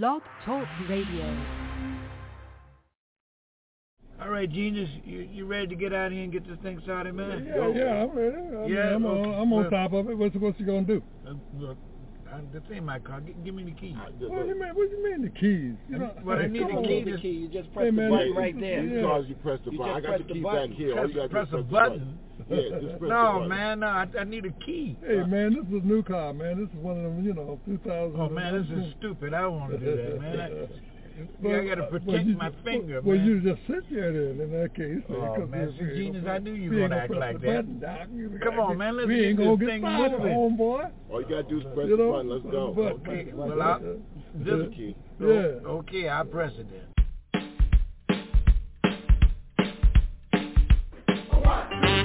Blog Talk Radio. All right, Genius, you, you ready to get out of here and get this thing started, man? Yeah, yeah, I'm ready. I yeah, mean, I'm, okay. on, I'm on top of it. What's, what's you going to do? Uh, look, this ain't my car. G- give me the keys. What do you mean, what do you mean the keys? You know, what I need the key. The key. You just press hey, man, the button right there. Yeah. Because you press the you button. I got the key back here. Press, press, press the button. Yeah, no, man, no, I, I need a key. Hey, man, this is a new car, man. This is one of them, you know, 2000. Oh, man, this is stupid. I don't want to do that, man. I, but, I got to protect you, my finger, well, man. you just sit there then in that case. Oh, man, see, Genius, I knew you were going to act like that. Button, Come on, man, let's get this thing moving. Homeboy. All you got to do is press you know, the button. Let's go. But, okay, well, I, this key. Yeah. Okay, I press it then. All right.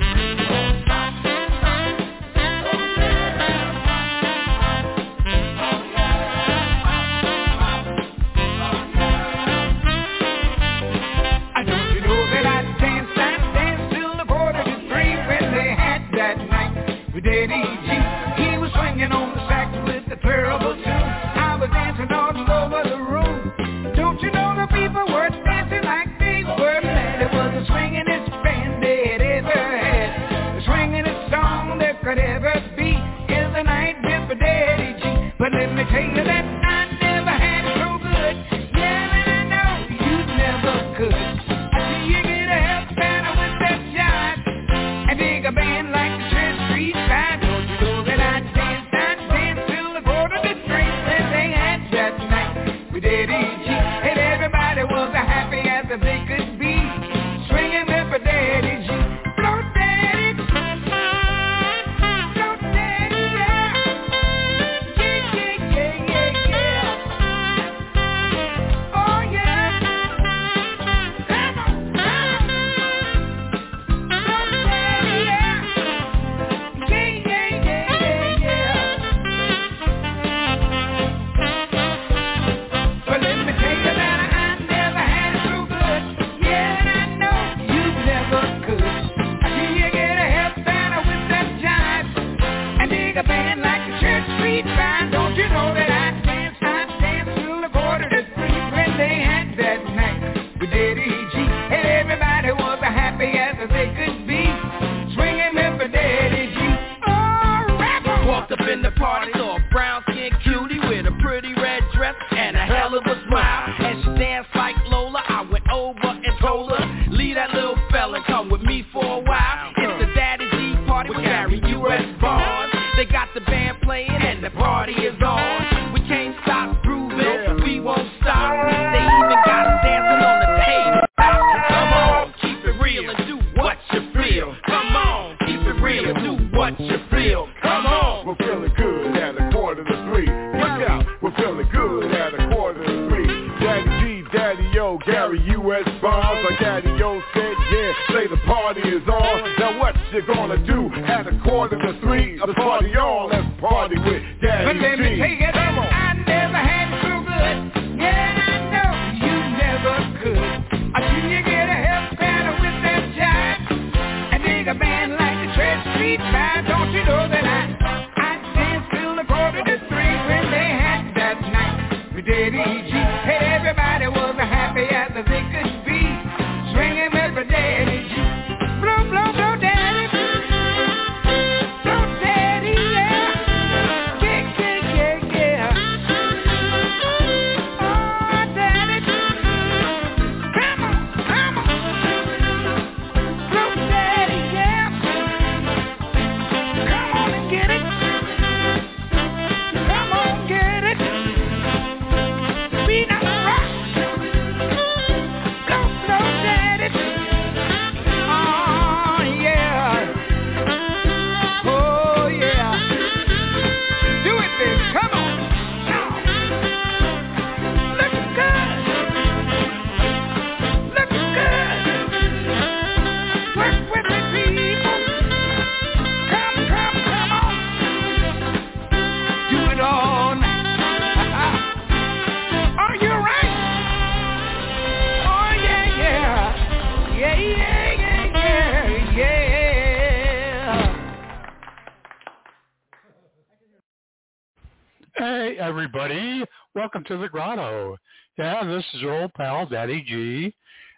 To the grotto. Yeah, this is your old pal, Daddy G,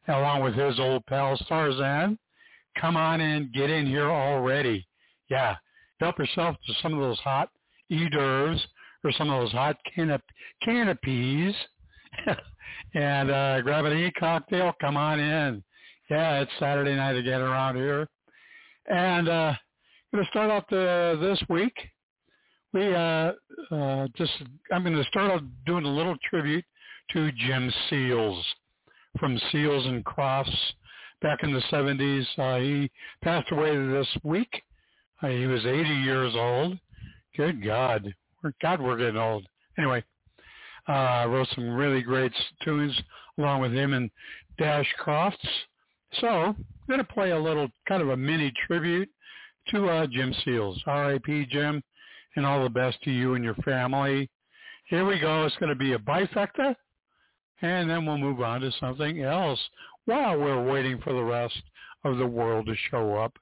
along with his old pal, Starzan. Come on in, get in here already. Yeah, help yourself to some of those hot hors d'oeuvres or some of those hot canop- canopies and uh, grab an e-cocktail. Come on in. Yeah, it's Saturday night again around here. And uh, going to start off the, this week we uh, uh, just I'm going to start off doing a little tribute to Jim Seals from Seals and Crofts back in the 70s. Uh, he passed away this week. Uh, he was 80 years old. Good God, God, we're getting old. Anyway, uh, wrote some really great tunes along with him and Dash Crofts. So I'm going to play a little kind of a mini tribute to uh, Jim Seals. R.I.P. Jim and all the best to you and your family. Here we go. It's going to be a bifecta, and then we'll move on to something else while we're waiting for the rest of the world to show up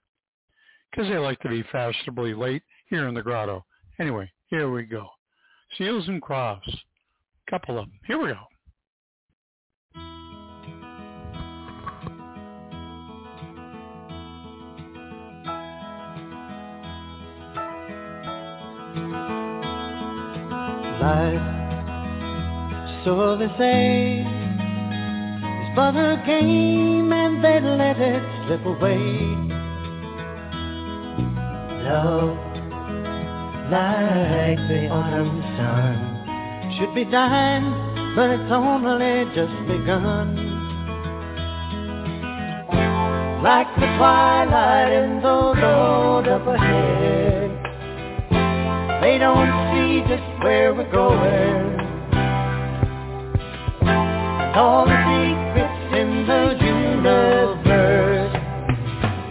because they like to be fashionably late here in the grotto. Anyway, here we go. Seals and Crofts. Couple of them. Here we go. Life. So they say it's but a game and they let it slip away. Love, like the autumn sun, should be dying, but it's only just begun. Like the twilight in the road up ahead they don't see just where we're going. All the secrets in the universe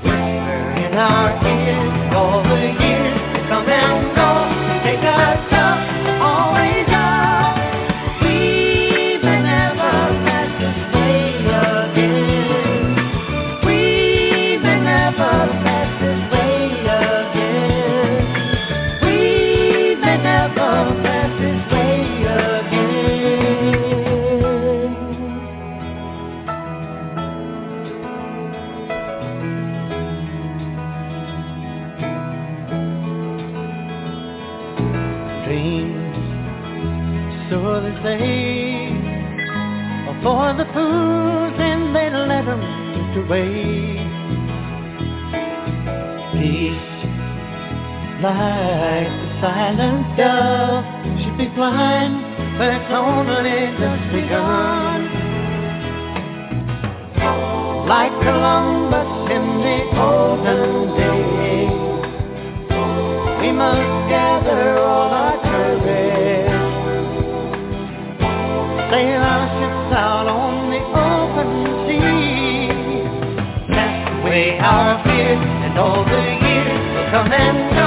whisper in our ears. Away. Peace like the silent dove should be blind, but it's only just begun. Like Columbus in the olden days, we must gather all our courage, sail our fears and all the years will come and go.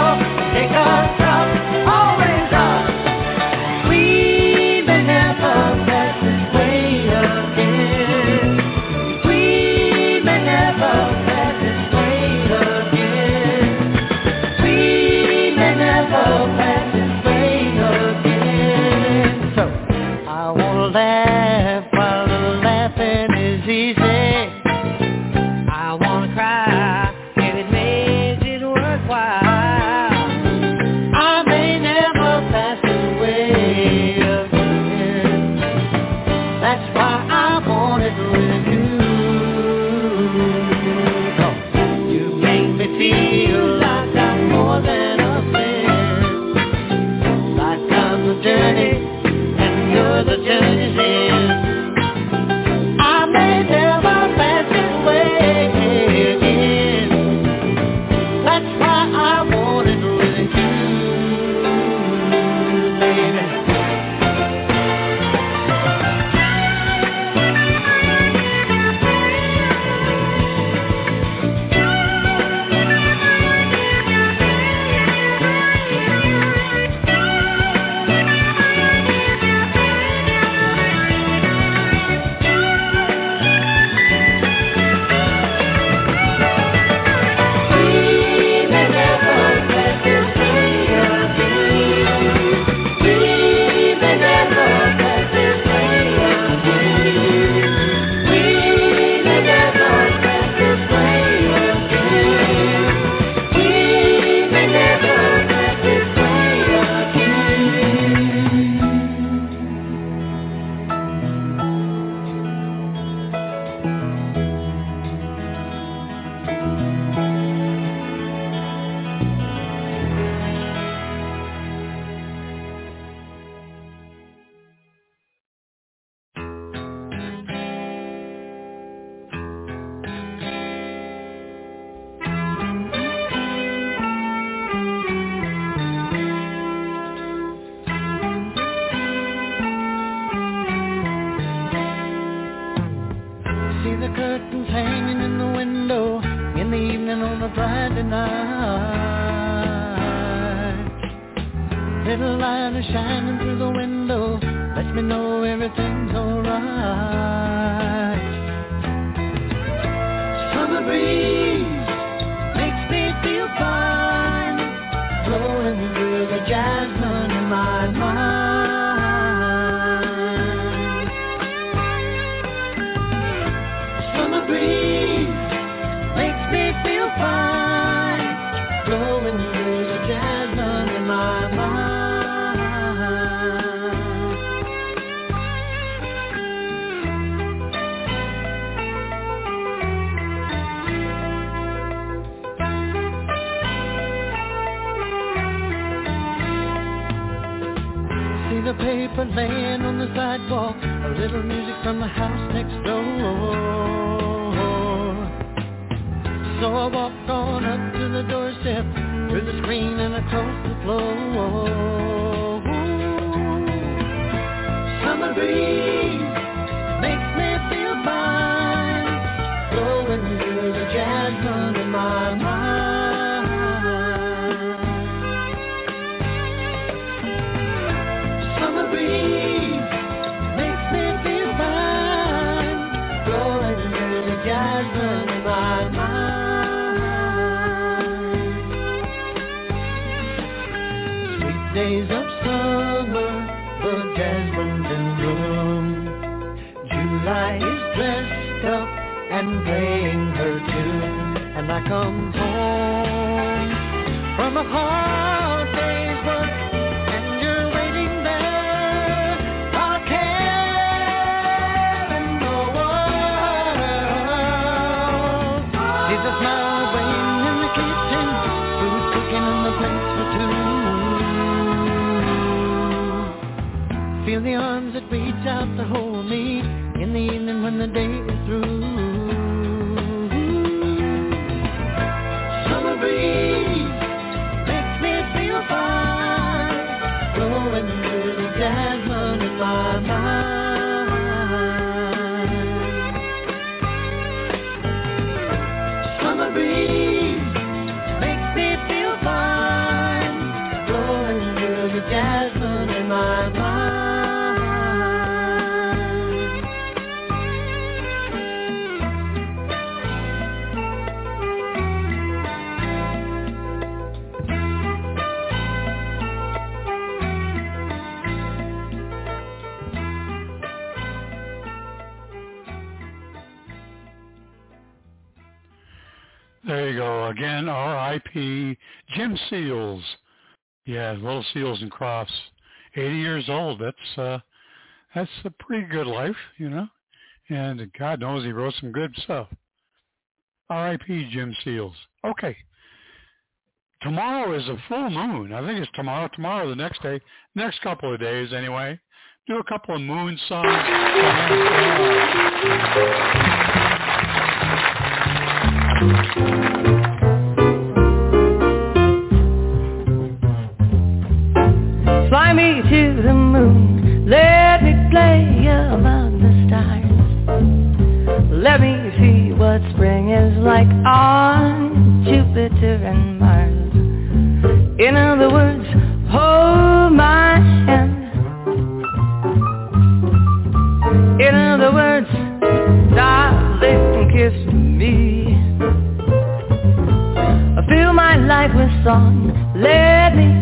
Seals and Crofts. 80 years old. That's uh, that's a pretty good life, you know. And God knows he wrote some good stuff. R.I.P. Jim Seals. Okay. Tomorrow is a full moon. I think it's tomorrow. Tomorrow, the next day, next couple of days, anyway. Do a couple of moon songs. let me play among the stars. Let me see what spring is like on Jupiter and Mars. In other words, hold my hand. In other words, darling, kiss me. Fill my life with song, let me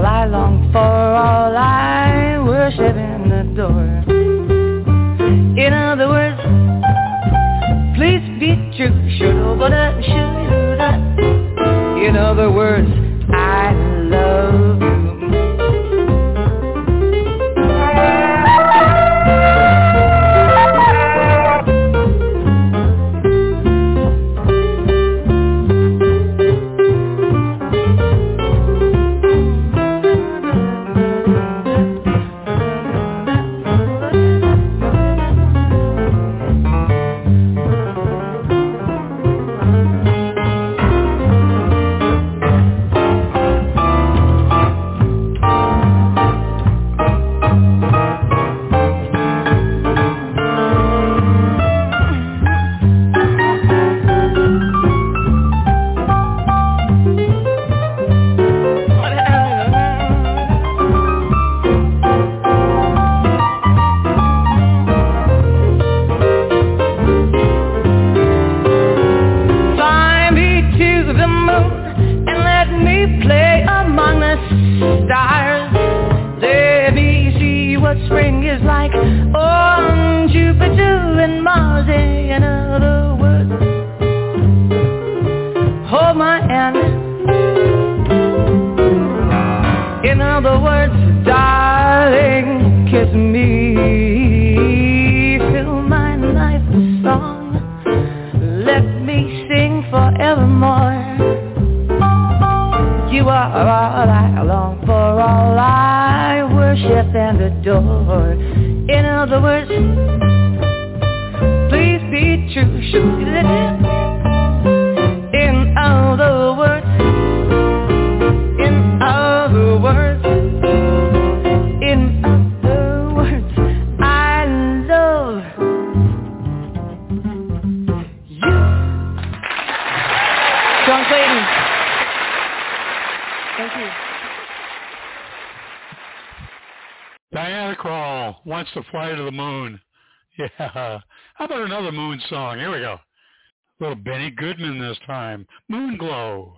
all I long for, all I worship and adore. In other words, please be true, should but should In other words, all I long for, all I worship and adore. In other words, please be true. Wants to fly to the moon. Yeah. How about another moon song? Here we go. little Benny Goodman this time. Moon Glow.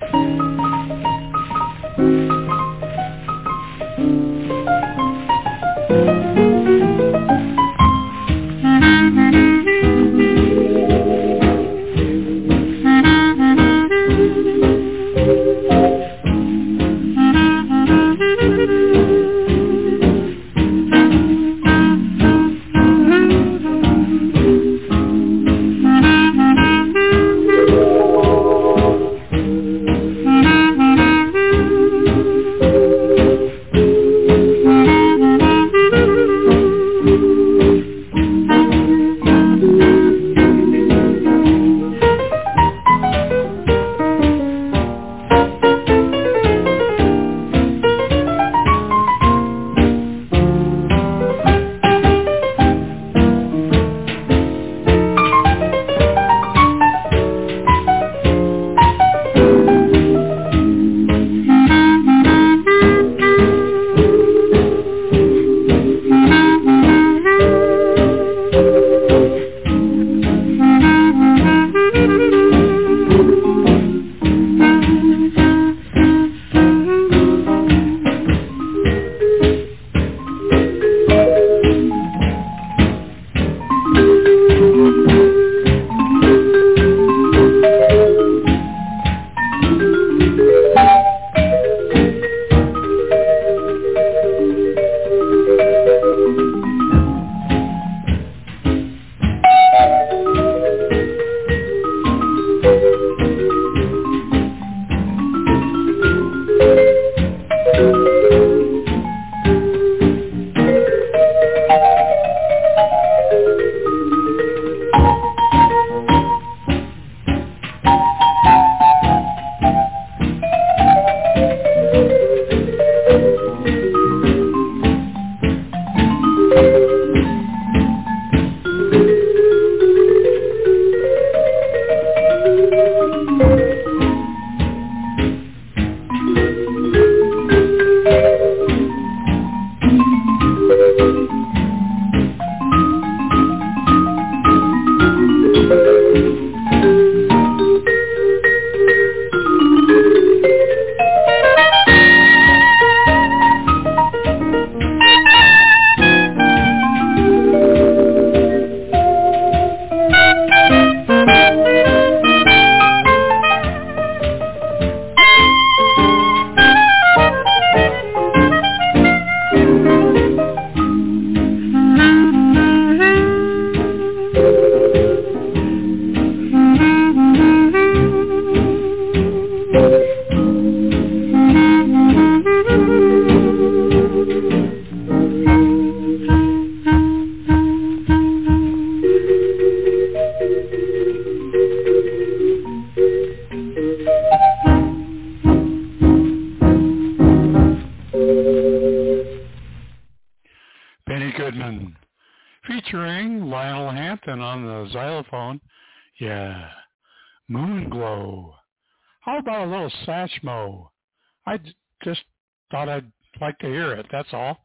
That's all.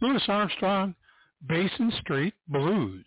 Louis Armstrong, Basin Street Blues.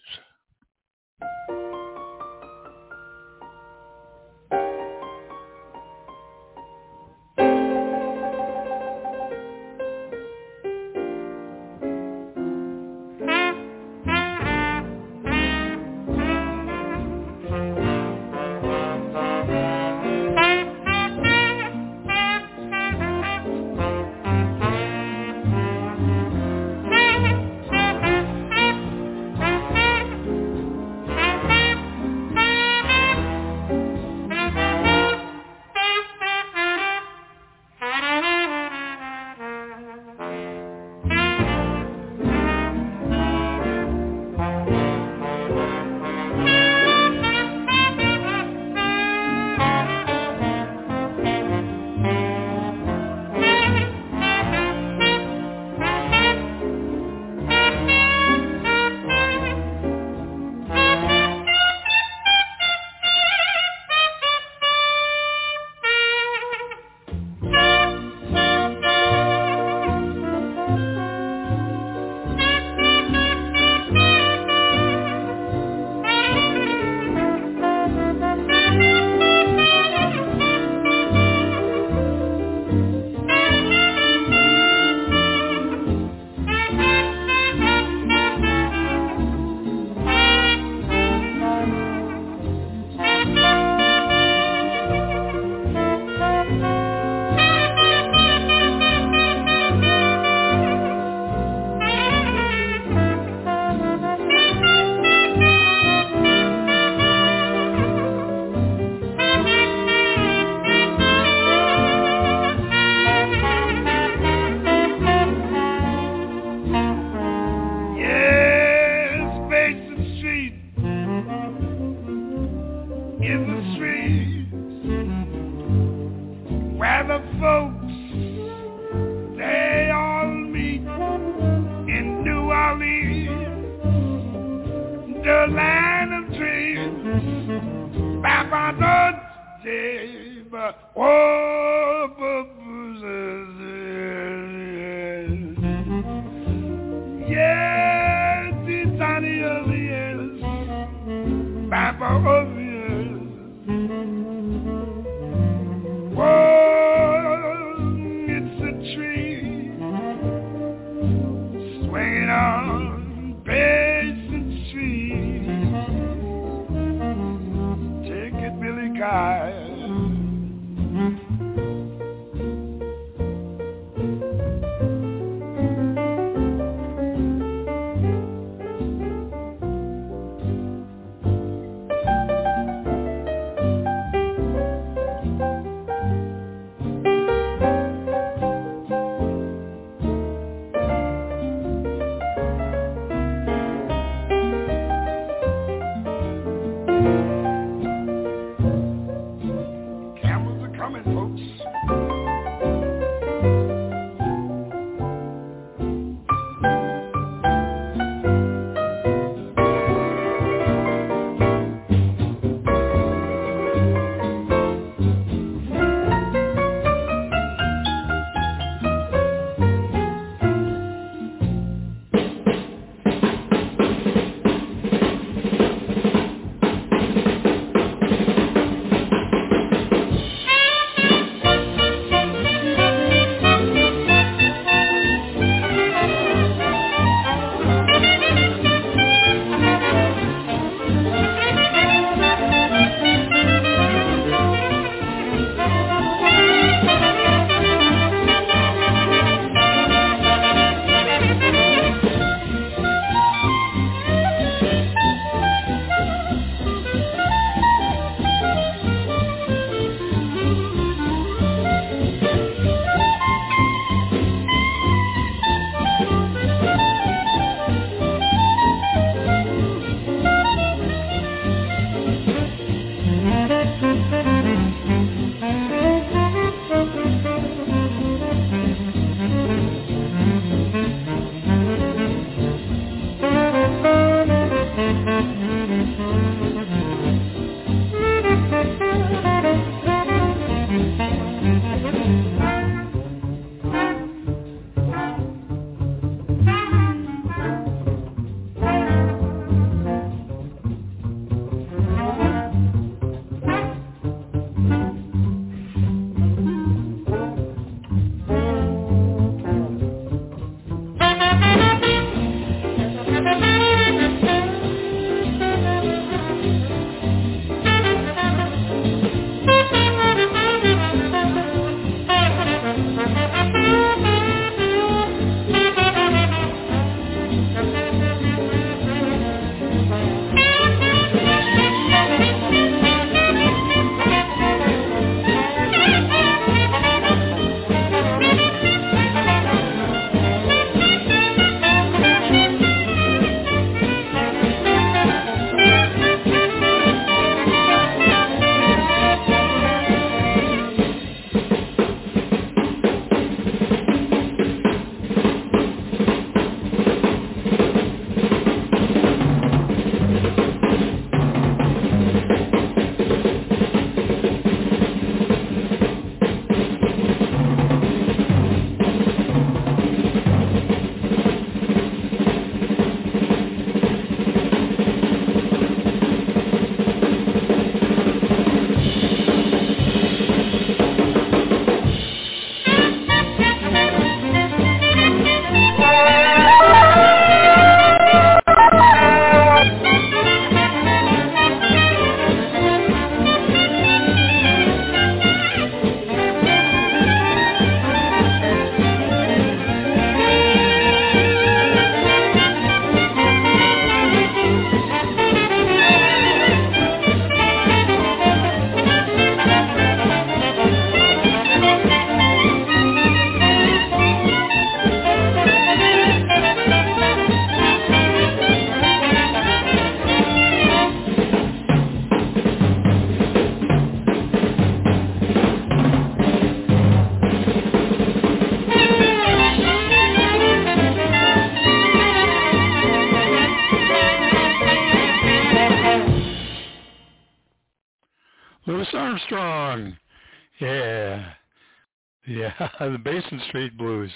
Yeah, the Basin Street Blues.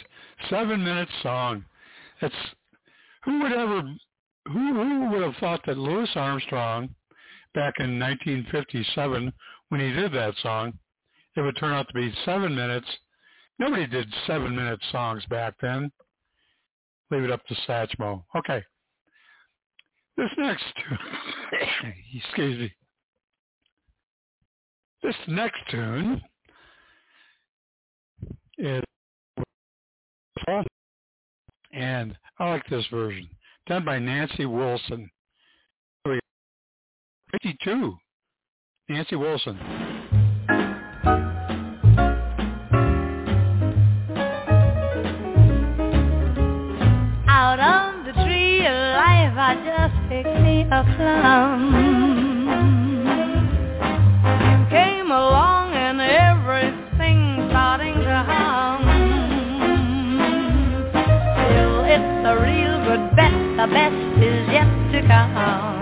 Seven minute song. That's who would ever who who would have thought that Louis Armstrong back in 1957 when he did that song, it would turn out to be seven minutes. Nobody did seven minute songs back then. Leave it up to Satchmo. Okay. This next, excuse me. This next tune is and I like this version, done by Nancy Wilson. 52, Nancy Wilson. Out of the tree of life, I just picked me a plum. Good bet. The best is yet to come.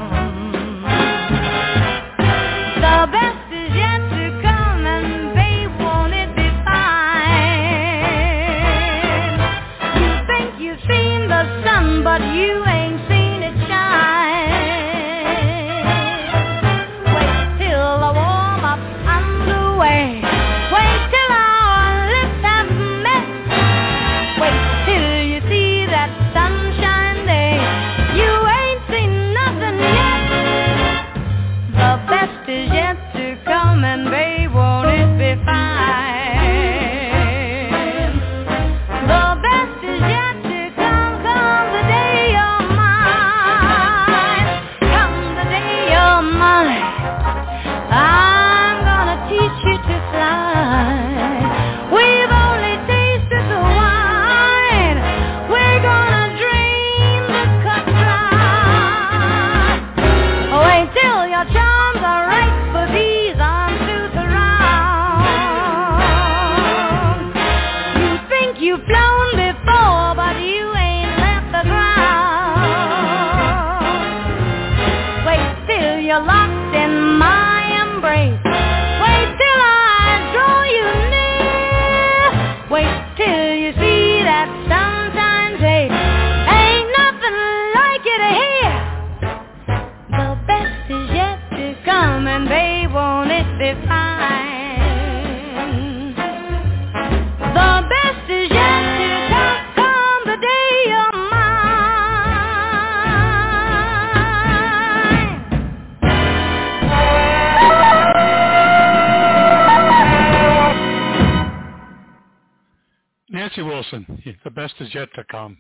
Is yet to come.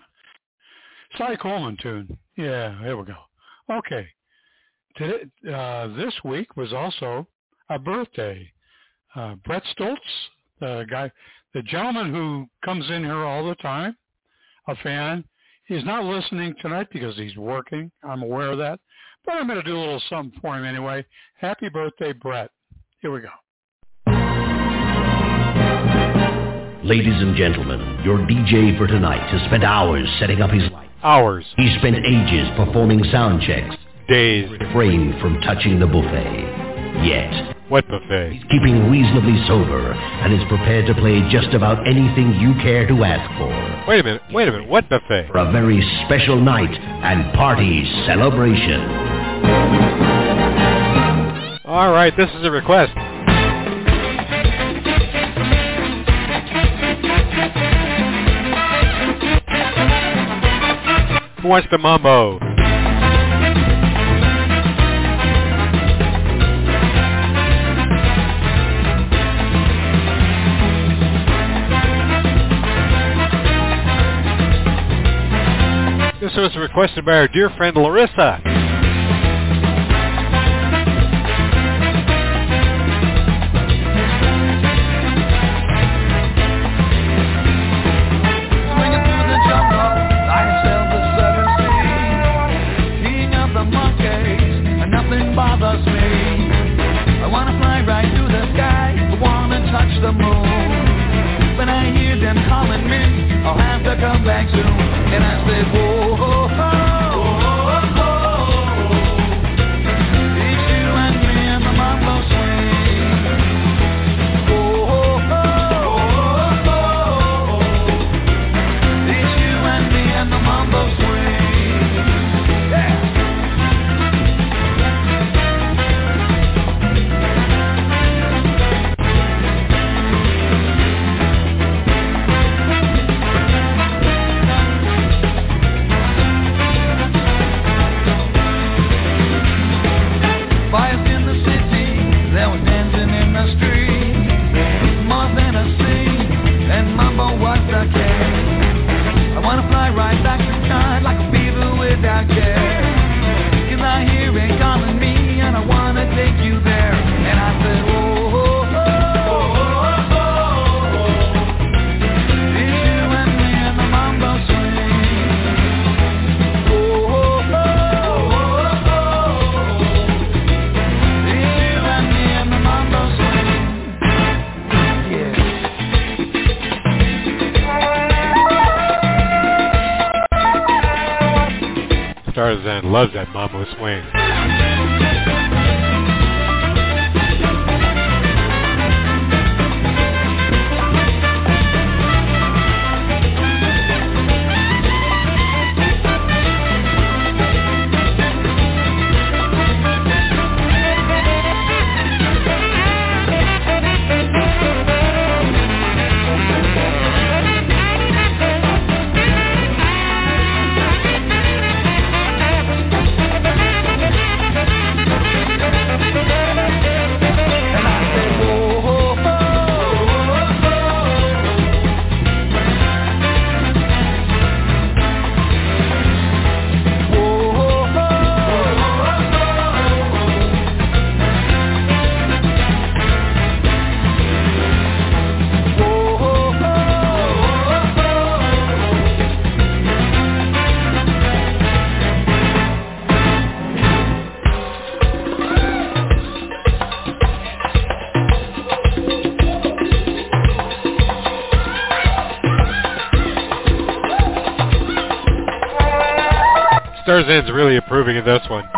Cy Coleman tune. Yeah, here we go. Okay. Today, uh, this week was also a birthday. Uh, Brett Stoltz, the guy, the gentleman who comes in here all the time, a fan. He's not listening tonight because he's working. I'm aware of that. But I'm going to do a little something for him anyway. Happy birthday, Brett. Here we go. Ladies and gentlemen, your DJ for tonight has spent hours setting up his light. Hours. He spent ages performing sound checks. Days. Refrained from touching the buffet. Yet, What buffet? he's keeping reasonably sober and is prepared to play just about anything you care to ask for. Wait a minute. Wait a minute. What buffet? For a very special night and party celebration. All right. This is a request. The mambo? This was requested by our dear friend Larissa. Them calling me, I'll have to come back soon. Starzan loves that mambo swing. Starzan's really approving of this one.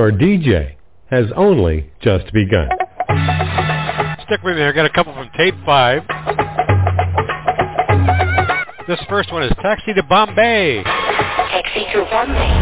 Your DJ has only just begun. Stick with me. I got a couple from tape five. This first one is Taxi to Bombay. Taxi to Bombay.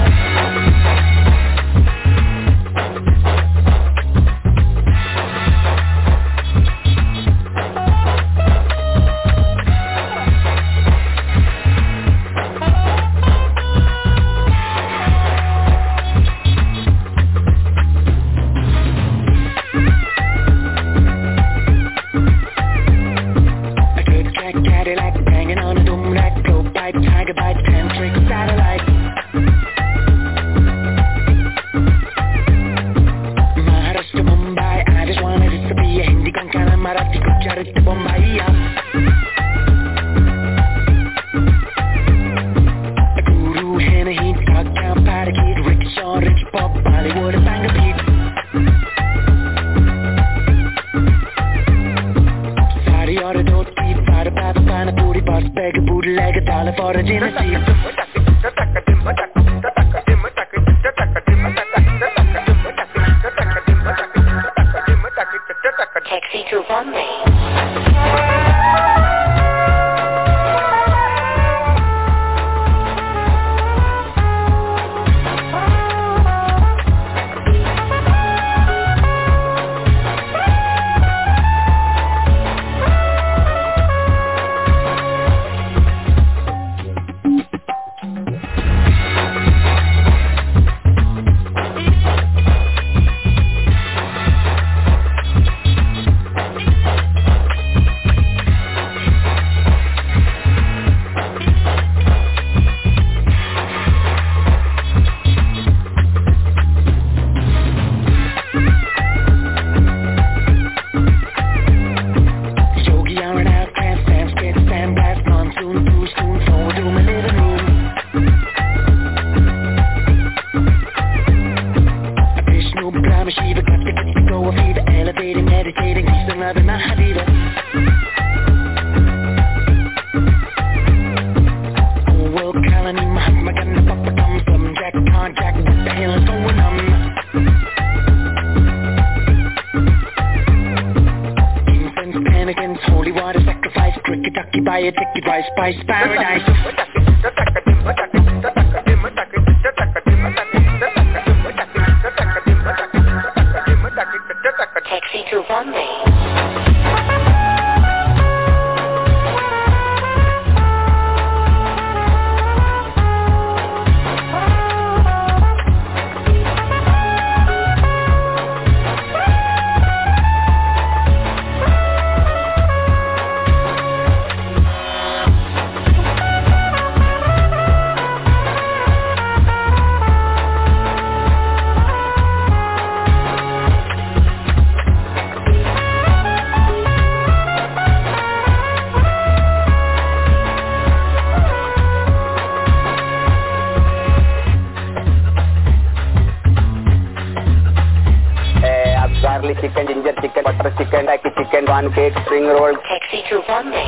Chicken, one cake. Taxi to Bombay.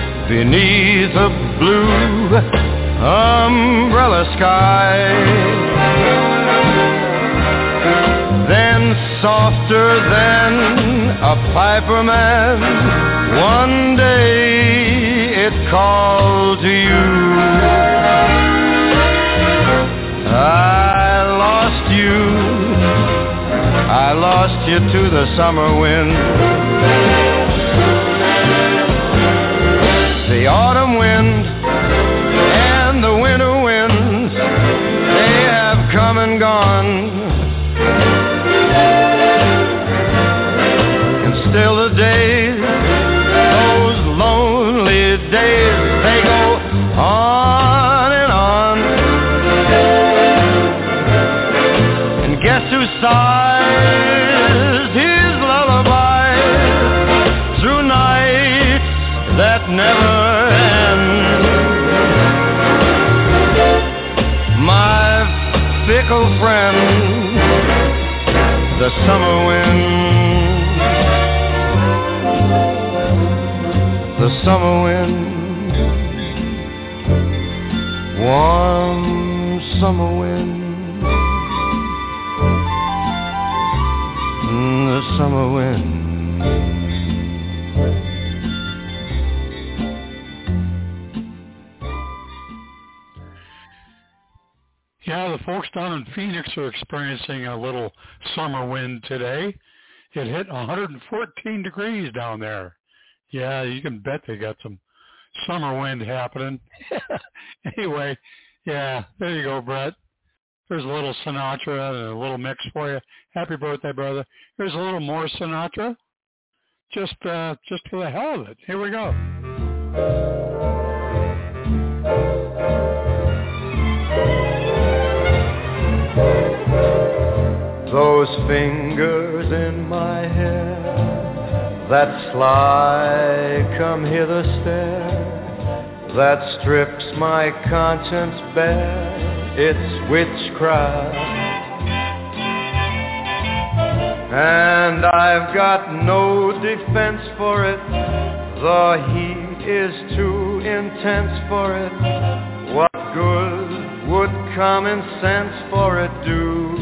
beneath a blue umbrella sky. Then softer than a piper man, one day it called to you. I lost you, I lost you to the summer wind. Summer wind. Yeah, the folks down in Phoenix are experiencing a little summer wind today. It hit 114 degrees down there. Yeah, you can bet they got some summer wind happening. anyway, yeah, there you go, Brett. There's a little Sinatra and a little mix for you. Happy birthday, brother. Here's a little more Sinatra. Just uh just for the hell of it. Here we go. Those fingers in my hair, that sly come hither stare that strips my conscience bare. It's witchcraft. And I've got no defense for it. The heat is too intense for it. What good would common sense for it do?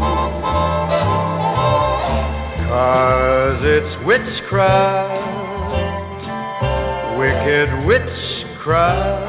Cause it's witchcraft, wicked witchcraft.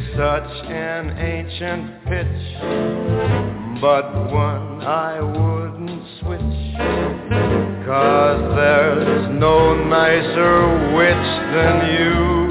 such an ancient pitch, but one I wouldn't switch. Cause there's no nicer witch than you.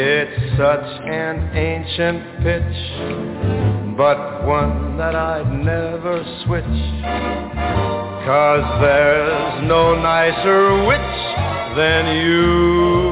It's such an ancient pitch, but one that I'd never switch. Cause there's no nicer witch than you.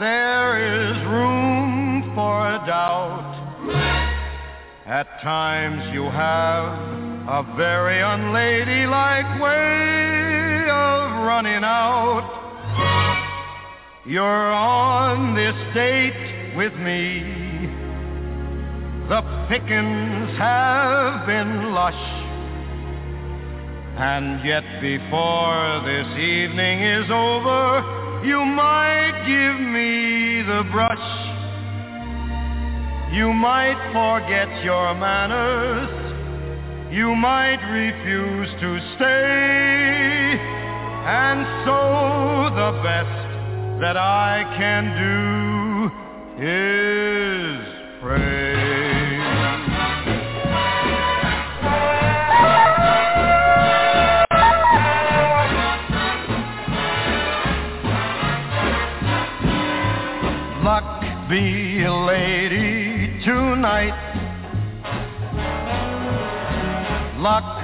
There is room for doubt. At times you have a very unladylike way of running out. You're on this date with me. The pickings have been lush. And yet before this evening is over, you might give me the brush. You might forget your manners. You might refuse to stay. And so the best that I can do is pray.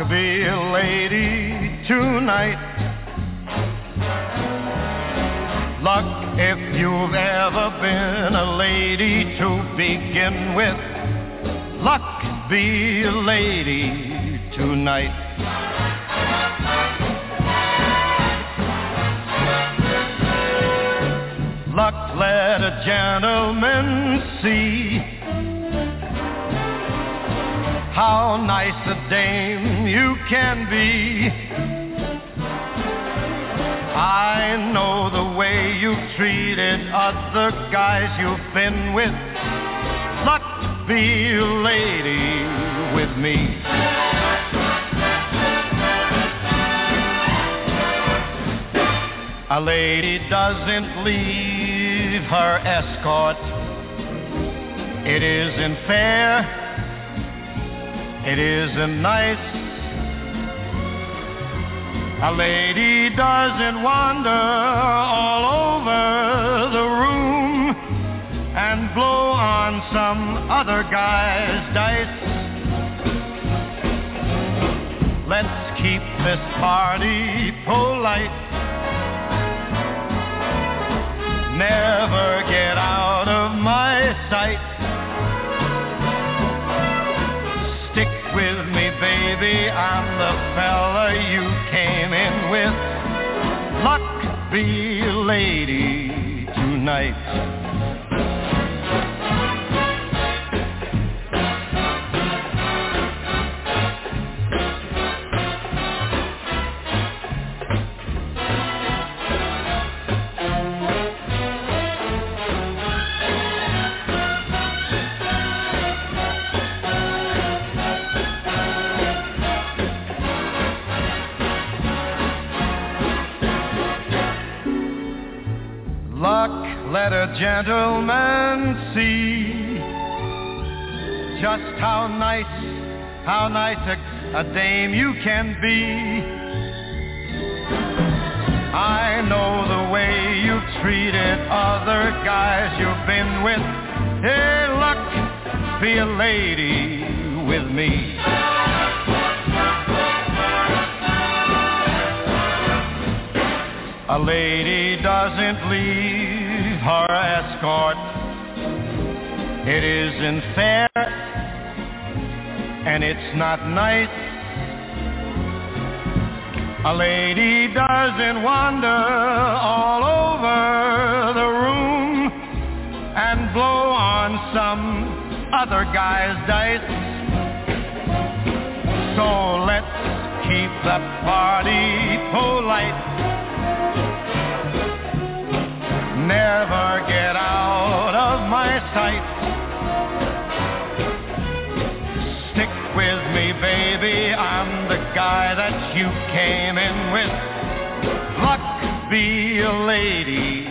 Luck be a lady tonight. Luck if you've ever been a lady to begin with. Luck be a lady tonight. luck let a gentleman see how nice a dame you can be. I know the way you've treated other guys you've been with. Luck be a lady with me. A lady doesn't leave her escort. It isn't fair. It isn't nice. A lady doesn't wander all over the room and blow on some other guy's dice. Let's keep this party polite. Never get out of my sight. Stick with me, baby. I'm the fella you be a lady tonight. Gentleman see just how nice, how nice a, a dame you can be. I know the way you've treated other guys you've been with. Hey, luck, be a lady with me. A lady doesn't leave her escort. It isn't fair, and it's not nice. A lady doesn't wander all over the room and blow on some other guy's dice. So let's keep the party polite. Never get out of my sight. Stick with me, baby. I'm the guy that you came in with. Luck be a lady.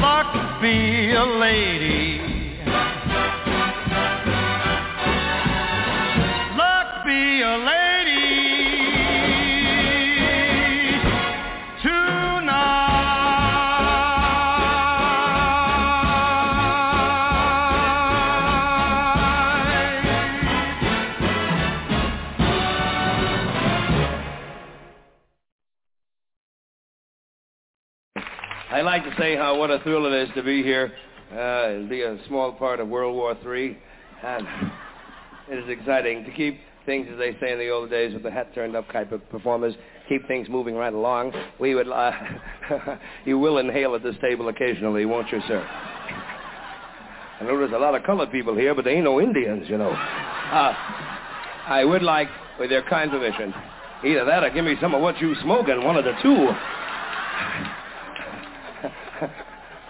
Luck be a lady. I like to say how what a thrill it is to be here, uh, be a small part of World War III, and it is exciting to keep things, as they say in the old days, with the hat turned up type of performers, keep things moving right along. We would, uh, you will inhale at this table occasionally, won't you, sir? I know there's a lot of colored people here, but they ain't no Indians, you know. Uh, I would like, with your kind permission, either that or give me some of what you smoking, one of the two.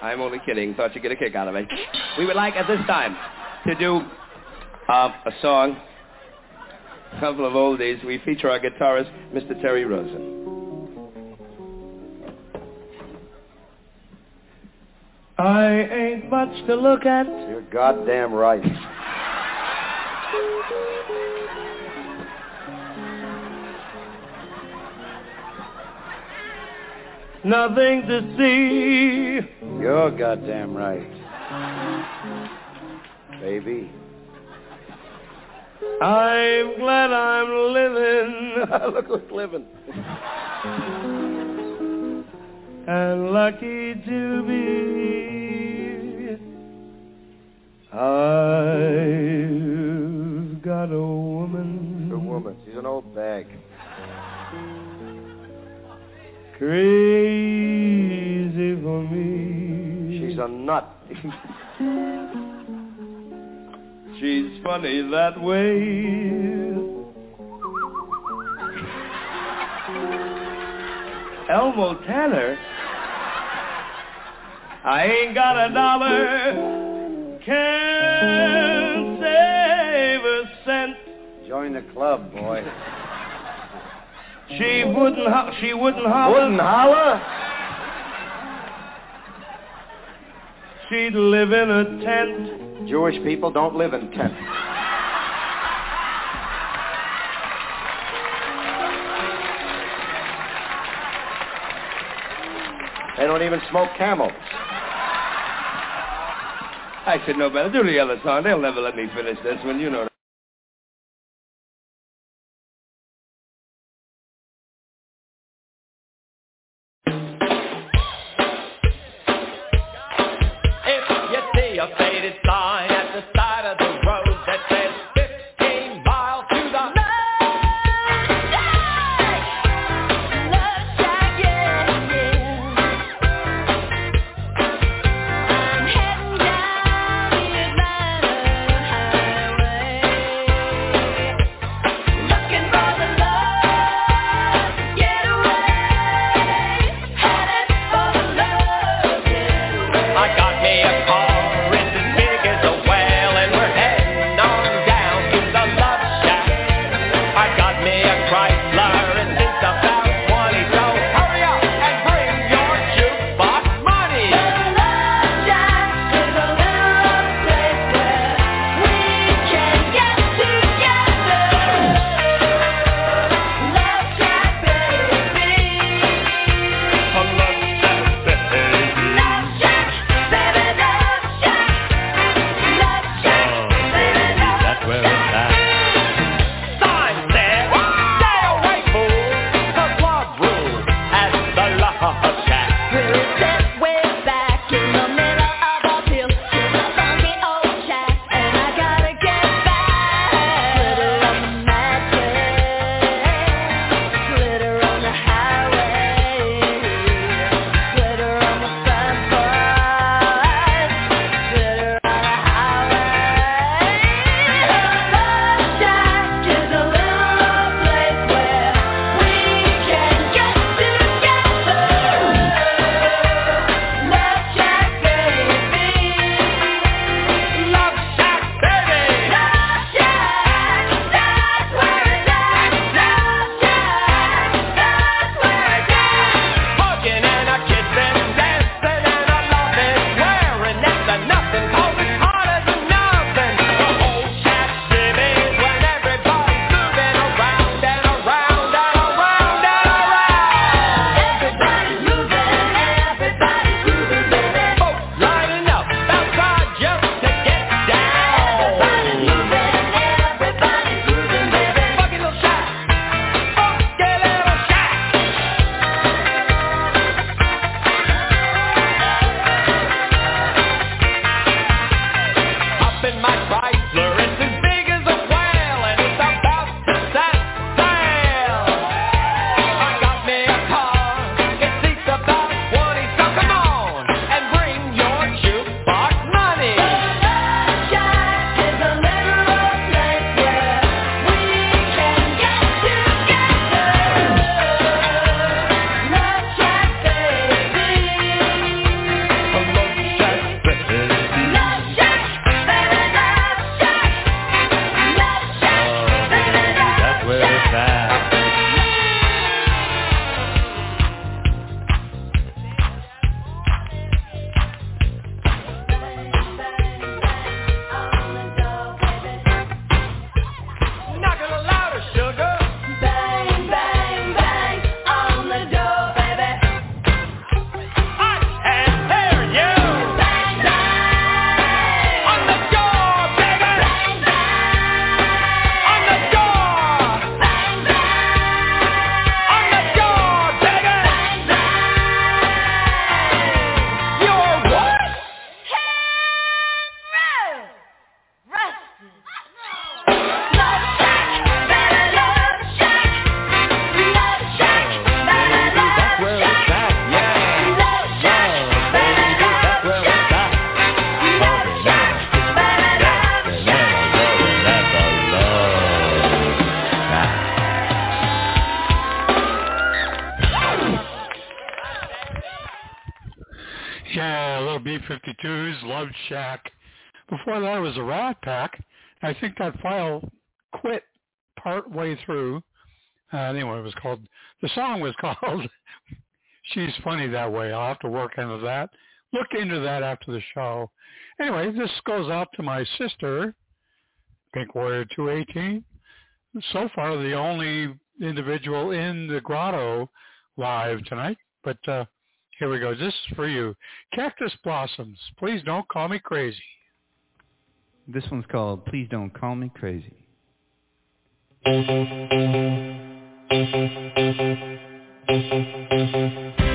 I'm only kidding. Thought you'd get a kick out of it. We would like at this time to do uh, a song, a couple of oldies. We feature our guitarist, Mr. Terry Rosen. I ain't much to look at. You're goddamn right. Nothing to see. You're goddamn right. Baby. I'm glad I'm living. Look who's living. and lucky to be. I've got a woman. Good woman. She's an old bag. Crazy for me. She's a nut. She's funny that way. Elmo Tanner? I ain't got a dollar. Can't save a cent. Join the club, boy. She wouldn't ho- she wouldn't holler. Wouldn't holler? she'd live in a tent. Jewish people don't live in tents. They don't even smoke camels. I should know better. Do the other song. They'll never let me finish this one. You know that. B-52s, Love Shack. Before that was a Rat Pack. I think that file quit part way through. Uh, anyway, it was called, the song was called She's Funny That Way. I'll have to work into that. look into that after the show. Anyway, this goes out to my sister, Pink Warrior 218. So far, the only individual in the grotto live tonight. But uh, here we go. This is for you. Cactus Blossoms. Please don't call me crazy. This one's called Please Don't Call Me Crazy. I've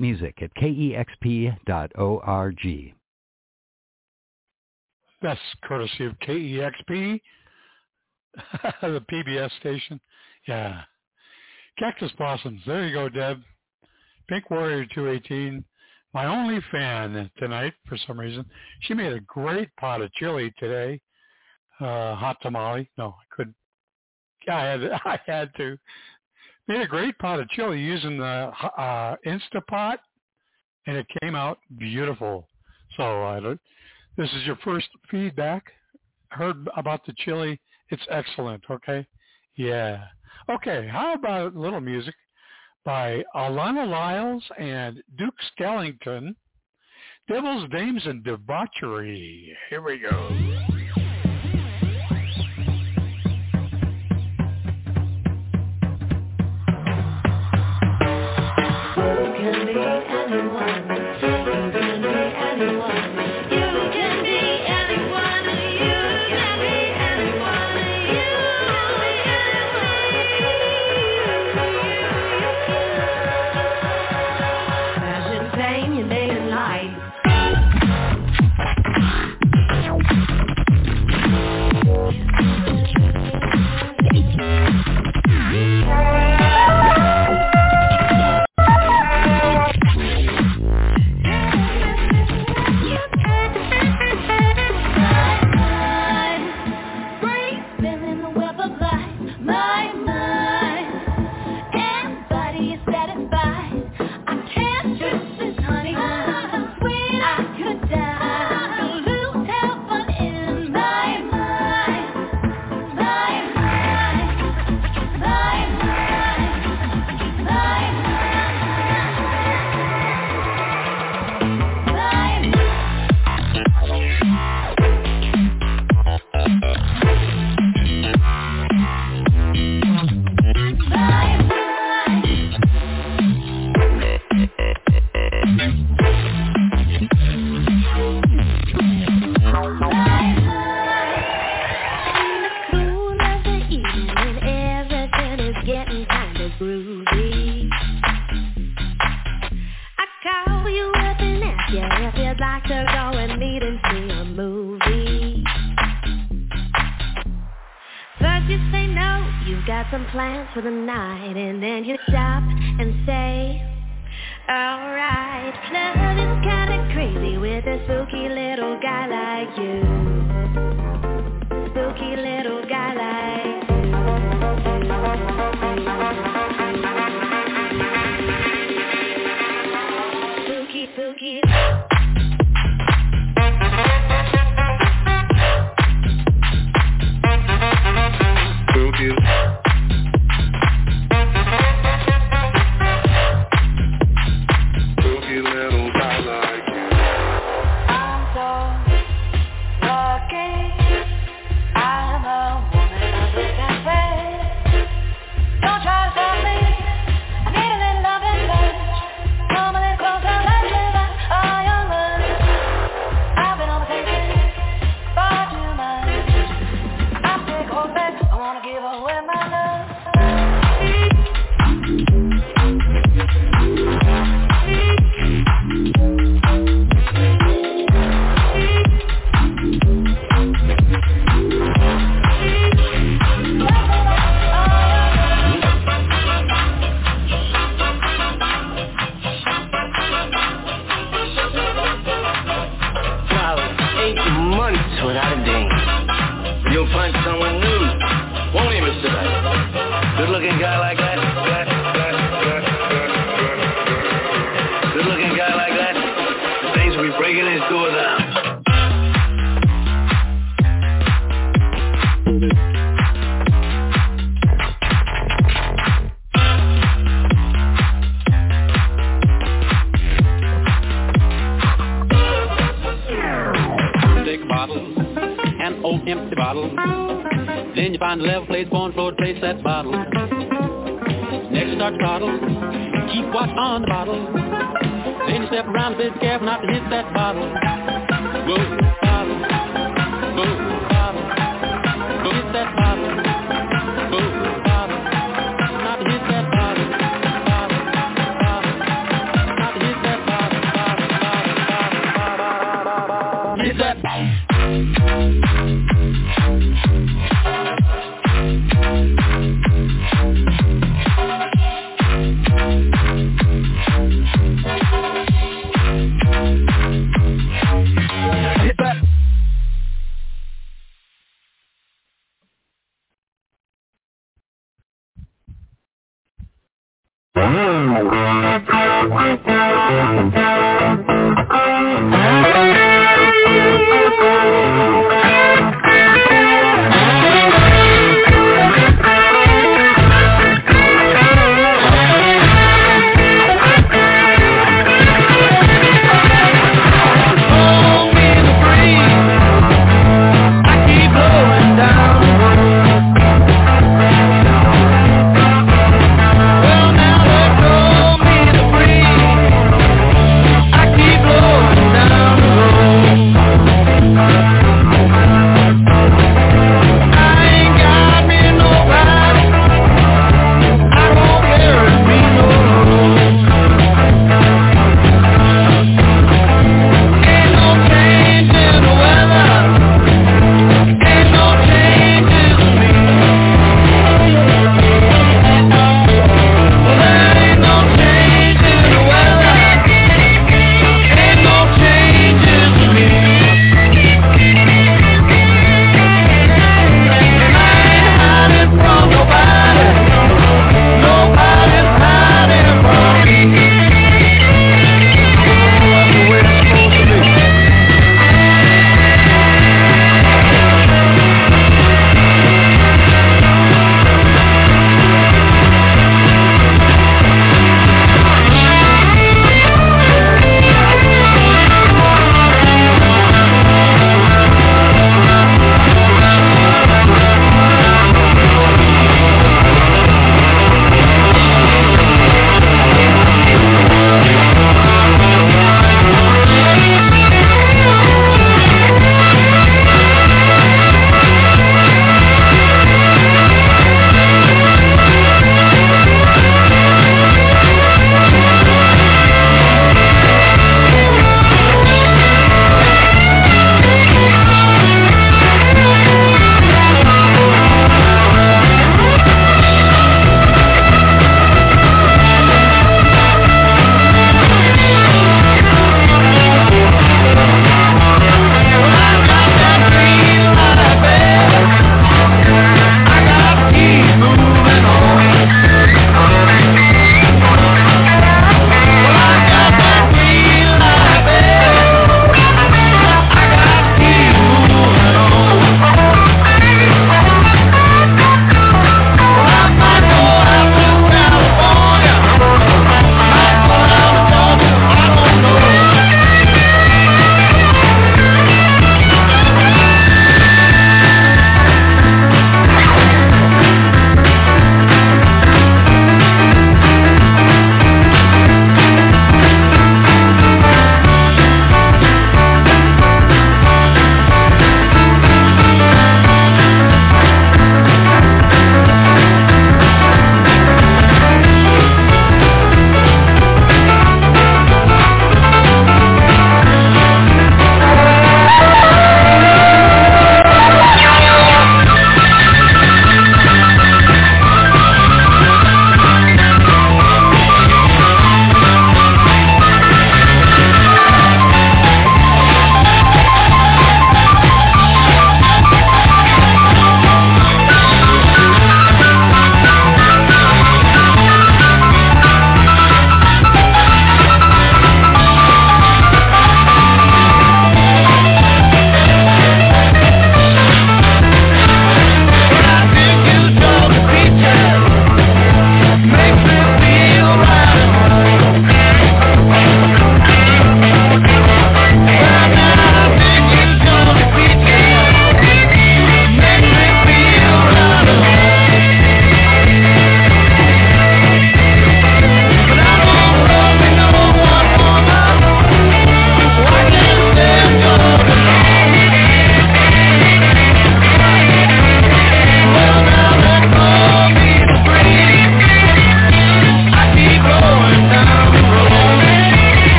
music at kexp.org. That's courtesy of KEXP, the PBS station. Yeah. Cactus Blossoms. There you go, Deb. Pink Warrior 218. My only fan tonight for some reason. She made a great pot of chili today. Uh, hot tamale. No, I couldn't. I had, I had to. Made a great pot of chili using the uh, Instapot, and it came out beautiful. So I this is your first feedback. Heard about the chili. It's excellent. Okay. Yeah. Okay. How about a little music by Alana Lyles and Duke Skellington? Devils, Dames, and Debauchery. Here we go.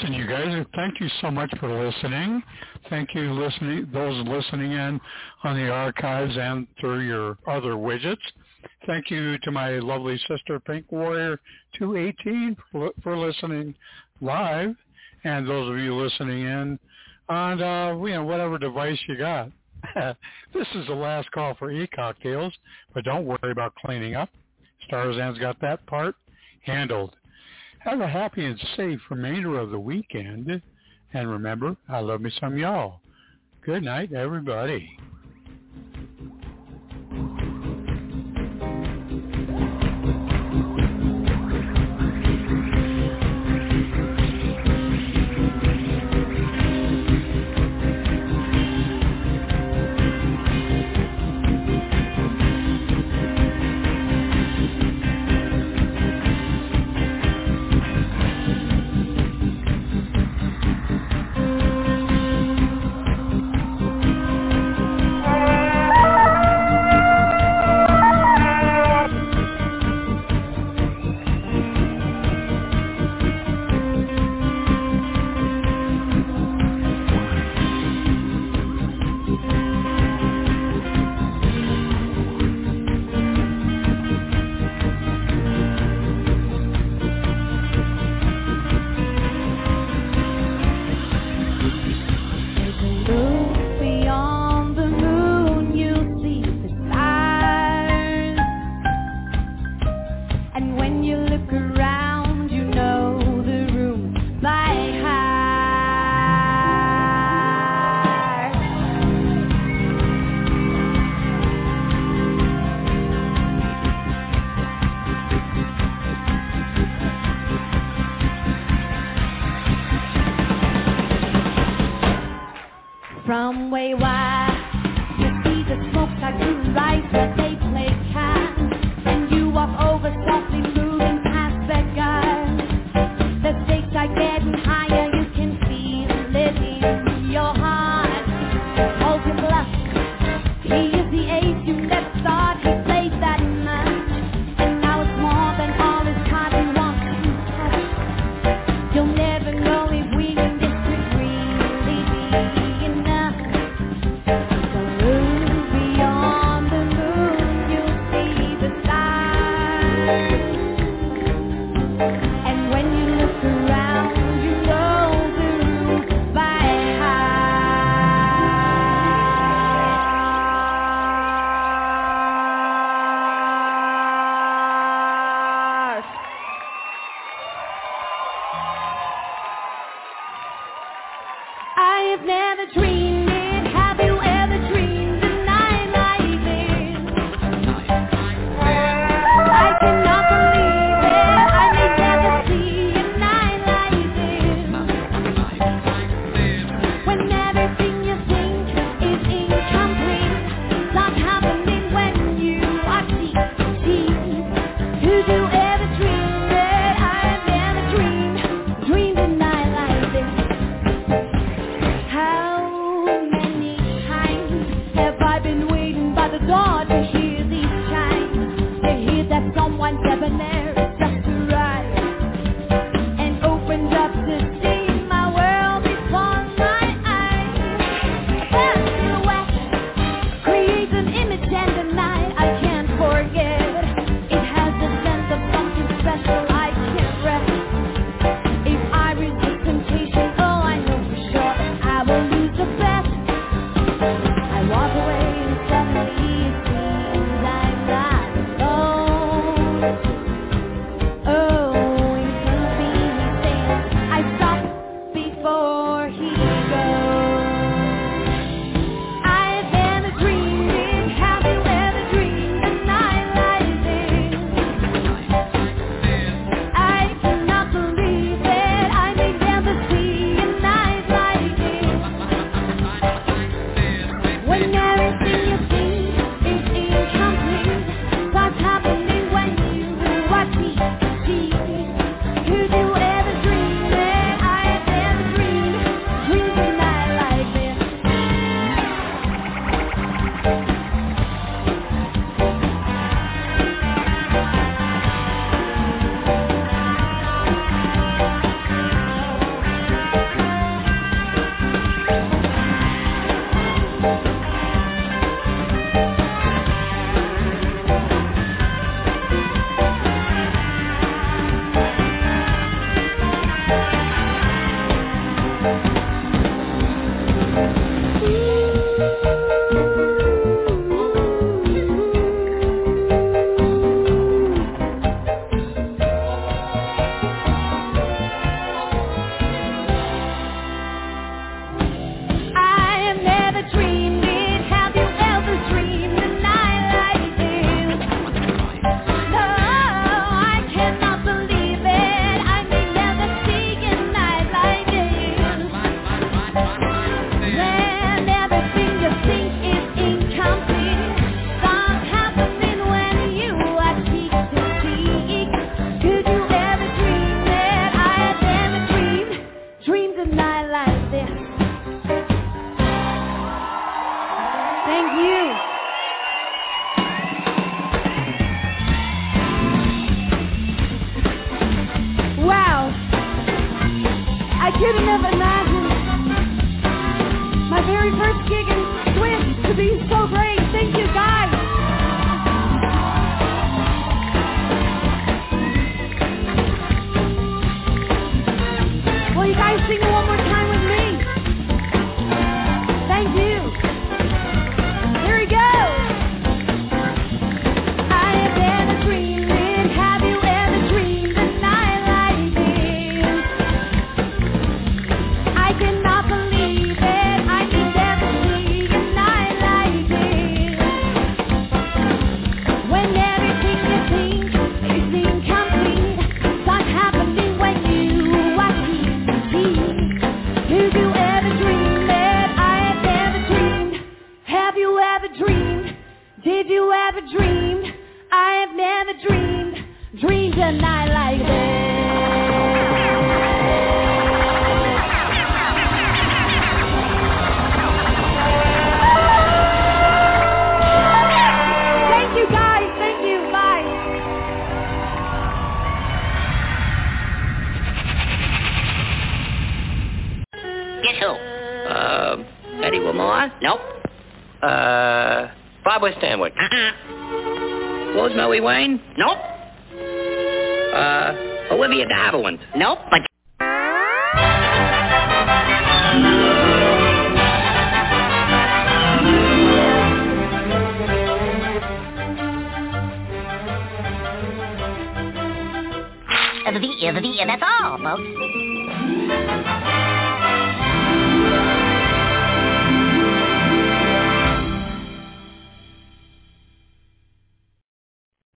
Listen, you guys, thank you so much for listening. Thank you, listening those listening in on the archives and through your other widgets. Thank you to my lovely sister, Pink Warrior 218, for, for listening live, and those of you listening in on uh, you know whatever device you got. this is the last call for e-cocktails, but don't worry about cleaning up. Starzan's got that part handled. Have a happy and safe remainder of the weekend. And remember, I love me some y'all. Good night, everybody.